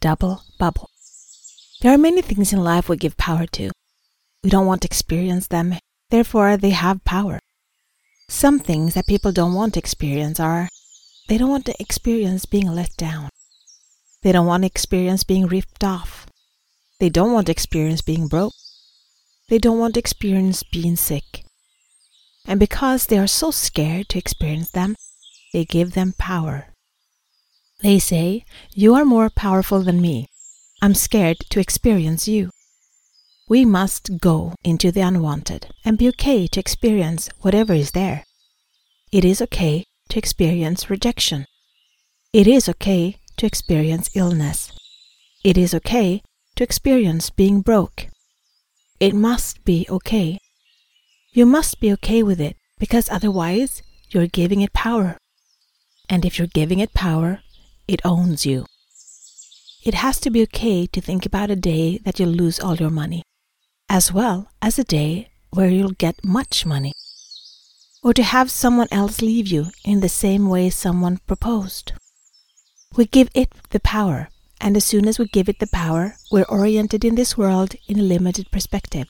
double bubble. There are many things in life we give power to. We don't want to experience them, therefore, they have power. Some things that people don't want to experience are they don't want to experience being let down. They don't want to experience being ripped off. They don't want to experience being broke. They don't want to experience being sick. And because they are so scared to experience them, they give them power. They say, You are more powerful than me. I'm scared to experience you. We must go into the unwanted and be okay to experience whatever is there. It is okay to experience rejection. It is okay to experience illness. It is okay to experience being broke. It must be okay. You must be okay with it because otherwise you're giving it power. And if you're giving it power, it owns you. It has to be okay to think about a day that you'll lose all your money, as well as a day where you'll get much money. Or to have someone else leave you in the same way someone proposed. We give it the power, and as soon as we give it the power, we're oriented in this world in a limited perspective.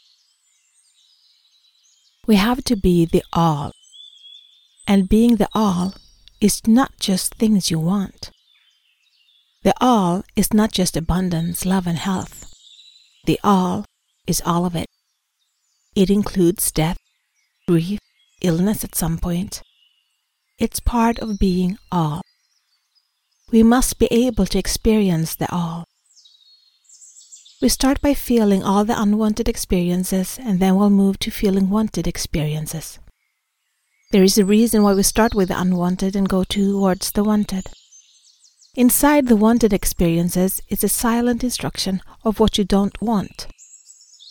We have to be the all. And being the all is not just things you want. The all is not just abundance, love, and health. The all is all of it. It includes death, grief, illness at some point. It's part of being all. We must be able to experience the all. We start by feeling all the unwanted experiences and then we'll move to feeling wanted experiences. There is a reason why we start with the unwanted and go towards the wanted. Inside the wanted experiences is a silent instruction of what you don't want.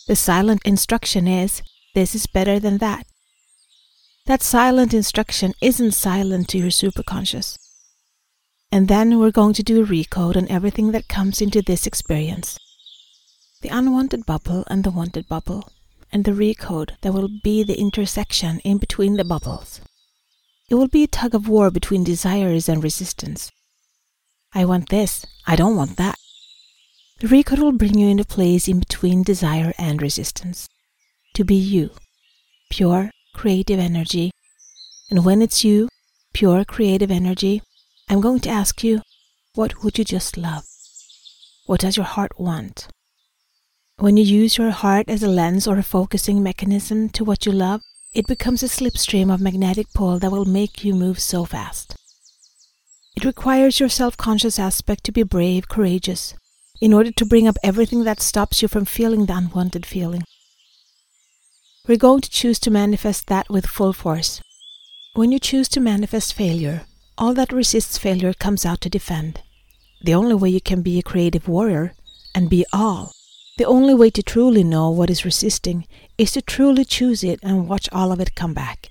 The silent instruction is, this is better than that. That silent instruction isn't silent to your superconscious. And then we're going to do a recode on everything that comes into this experience. The unwanted bubble and the wanted bubble, and the recode that will be the intersection in between the bubbles. It will be a tug of war between desires and resistance. I want this, I don't want that. The recode will bring you into place in between desire and resistance. To be you, pure creative energy. And when it's you, pure creative energy, I'm going to ask you, what would you just love? What does your heart want? When you use your heart as a lens or a focusing mechanism to what you love, it becomes a slipstream of magnetic pull that will make you move so fast. It requires your self conscious aspect to be brave, courageous, in order to bring up everything that stops you from feeling the unwanted feeling. We're going to choose to manifest that with full force. When you choose to manifest failure, all that resists failure comes out to defend. The only way you can be a creative warrior and be all, the only way to truly know what is resisting is to truly choose it and watch all of it come back.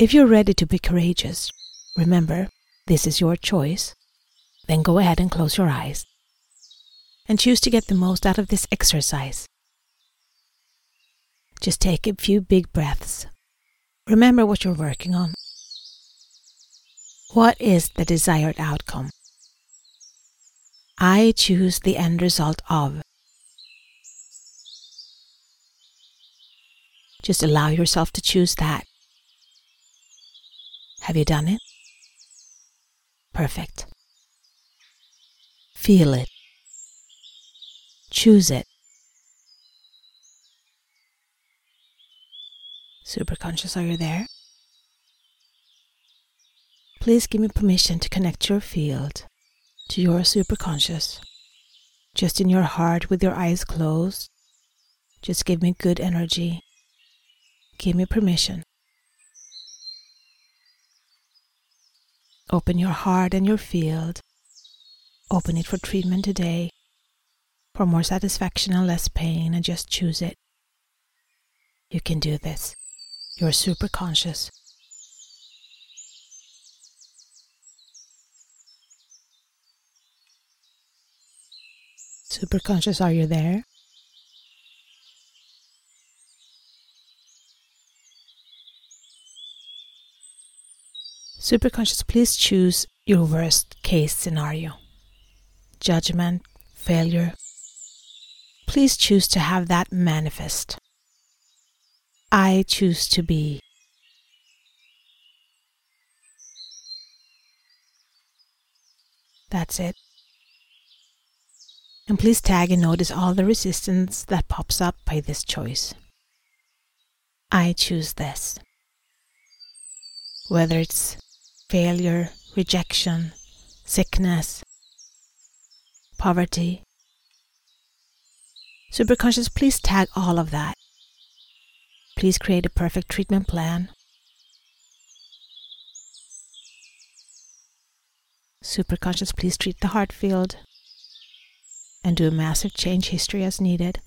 If you're ready to be courageous, remember this is your choice, then go ahead and close your eyes and choose to get the most out of this exercise. Just take a few big breaths. Remember what you're working on. What is the desired outcome? I choose the end result of. Just allow yourself to choose that. Have you done it? Perfect. Feel it. Choose it. Superconscious, are you there? Please give me permission to connect your field to your superconscious. Just in your heart with your eyes closed. Just give me good energy. Give me permission. Open your heart and your field. Open it for treatment today, for more satisfaction and less pain, and just choose it. You can do this. You're super conscious. Super conscious, are you there? Superconscious, please choose your worst case scenario. judgment, failure. Please choose to have that manifest. I choose to be. That's it. And please tag and notice all the resistance that pops up by this choice. I choose this. Whether it's failure, rejection, sickness, poverty. Superconscious, please tag all of that. Please create a perfect treatment plan. Superconscious, please treat the heart field and do a massive change history as needed.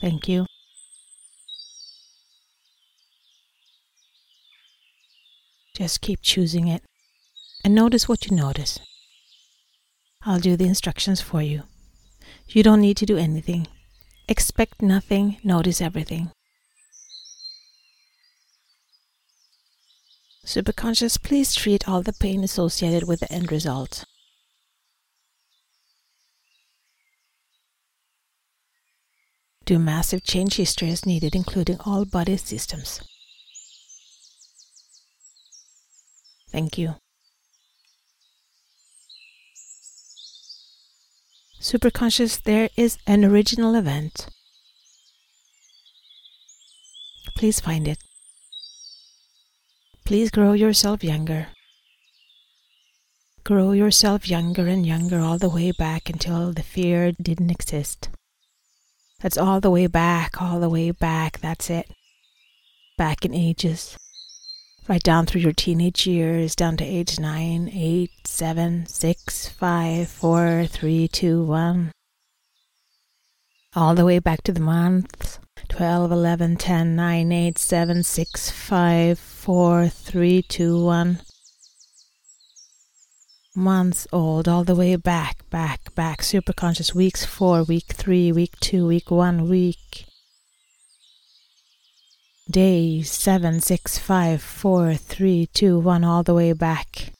Thank you. Just keep choosing it and notice what you notice. I'll do the instructions for you. You don't need to do anything. Expect nothing, notice everything. Superconscious, please treat all the pain associated with the end result. Do massive change history as needed, including all body systems. Thank you. Superconscious, there is an original event. Please find it. Please grow yourself younger. Grow yourself younger and younger all the way back until the fear didn't exist. That's all the way back, all the way back. That's it. Back in ages. Right down through your teenage years, down to age 9, 8, 7, 6, 5, 4, 3, 2, 1. All the way back to the months 12, 11, 10, 9, 8, 7, 6, 5, 4, 3, 2, 1 months old, all the way back, back, back, superconscious, weeks four, week three, week two, week one, week, days, seven, six, five, four, three, two, one, all the way back.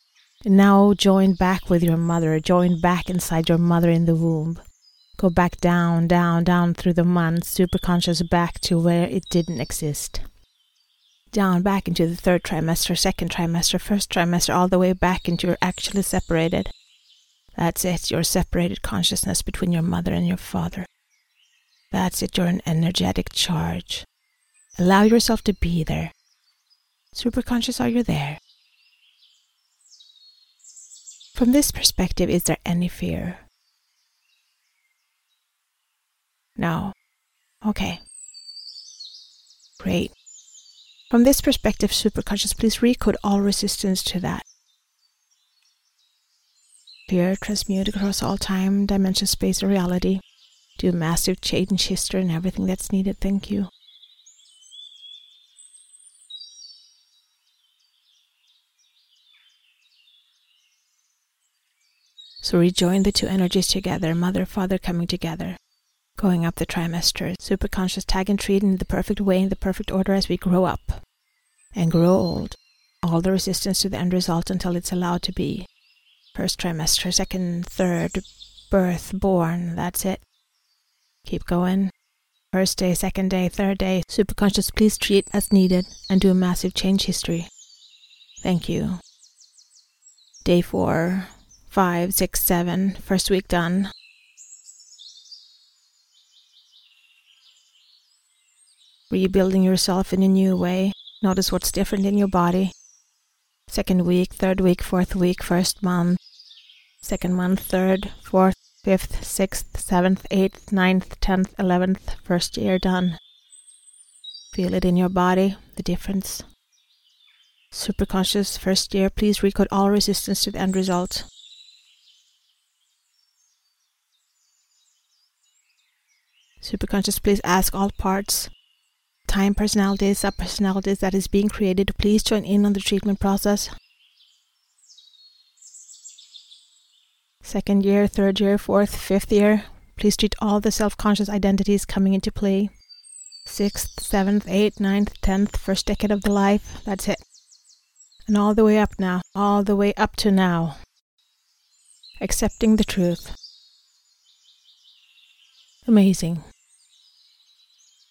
Now join back with your mother, join back inside your mother in the womb. Go back down, down, down through the months, superconscious back to where it didn't exist down back into the third trimester, second trimester, first trimester, all the way back into you're actually separated. That's it, your separated consciousness between your mother and your father. That's it, you're an energetic charge. Allow yourself to be there. Superconscious, are you there? From this perspective, is there any fear? No. Okay. Great. From this perspective, superconscious, please recode all resistance to that. Clear, transmute across all time, dimension, space, and reality. Do massive change history and everything that's needed. Thank you. So rejoin the two energies together, mother, father coming together going up the trimester, superconscious tag and treat in the perfect way, in the perfect order as we grow up and grow old. All the resistance to the end result until it's allowed to be. First trimester, second, third, birth, born, that's it. Keep going. First day, second day, third day, superconscious, please treat as needed and do a massive change history. Thank you. Day four, five, six, seven, first week done. rebuilding yourself in a new way. Notice what's different in your body. Second week, third week, fourth week, first month, second month, third, fourth, fifth, sixth, seventh, eighth, ninth, tenth, eleventh, first year done. Feel it in your body, the difference. Superconscious, first year, please recode all resistance to the end result. Superconscious, please ask all parts time personalities, subpersonalities that is being created, please join in on the treatment process. Second year, third year, fourth, fifth year, please treat all the self conscious identities coming into play. Sixth, seventh, eighth, ninth, tenth, first decade of the life, that's it. And all the way up now, all the way up to now. accepting the truth. Amazing.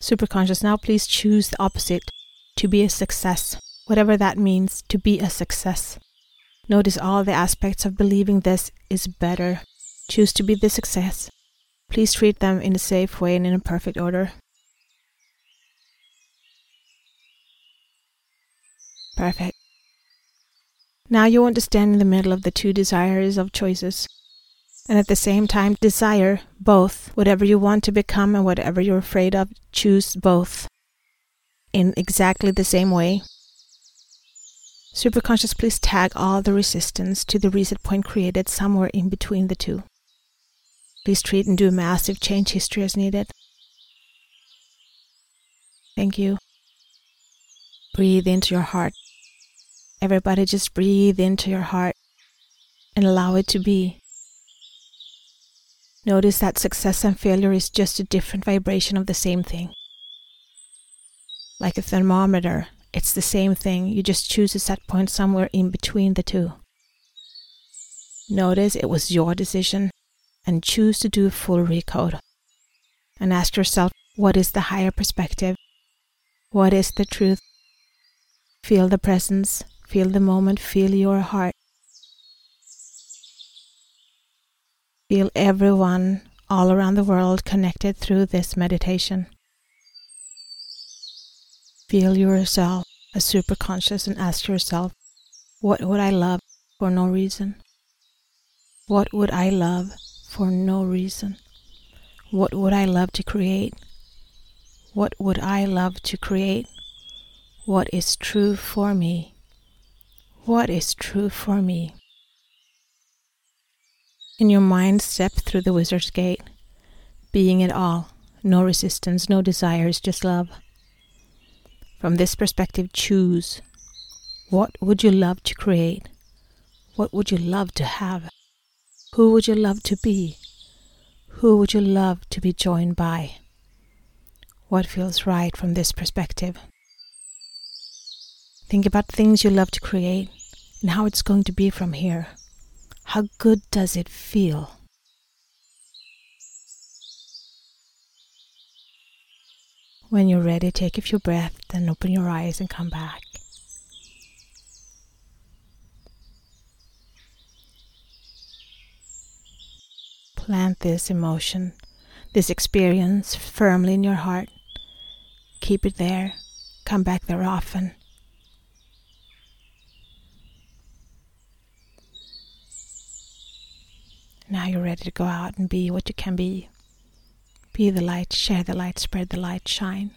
Superconscious, now please choose the opposite to be a success, whatever that means, to be a success. Notice all the aspects of believing this is better. Choose to be the success. Please treat them in a safe way and in a perfect order. Perfect. Now you want to stand in the middle of the two desires of choices. And at the same time, desire both. Whatever you want to become and whatever you're afraid of, choose both in exactly the same way. Superconscious, please tag all the resistance to the reset point created somewhere in between the two. Please treat and do a massive change history as needed. Thank you. Breathe into your heart. Everybody just breathe into your heart and allow it to be. Notice that success and failure is just a different vibration of the same thing. Like a thermometer, it's the same thing, you just choose a set point somewhere in between the two. Notice it was your decision and choose to do a full recode. And ask yourself what is the higher perspective? What is the truth? Feel the presence, Feel the moment, feel your heart. Feel everyone all around the world connected through this meditation. Feel yourself as super conscious and ask yourself, what would I love for no reason? What would I love for no reason? What would I love to create? What would I love to create? What is true for me? What is true for me? In your mind, step through the wizard's gate, being it all, no resistance, no desires, just love. From this perspective, choose what would you love to create? What would you love to have? Who would you love to be? Who would you love to be joined by? What feels right from this perspective? Think about things you love to create and how it's going to be from here. How good does it feel? When you're ready, take a few breaths and open your eyes and come back. Plant this emotion, this experience firmly in your heart. Keep it there. Come back there often. Now you're ready to go out and be what you can be. Be the light, share the light, spread the light, shine.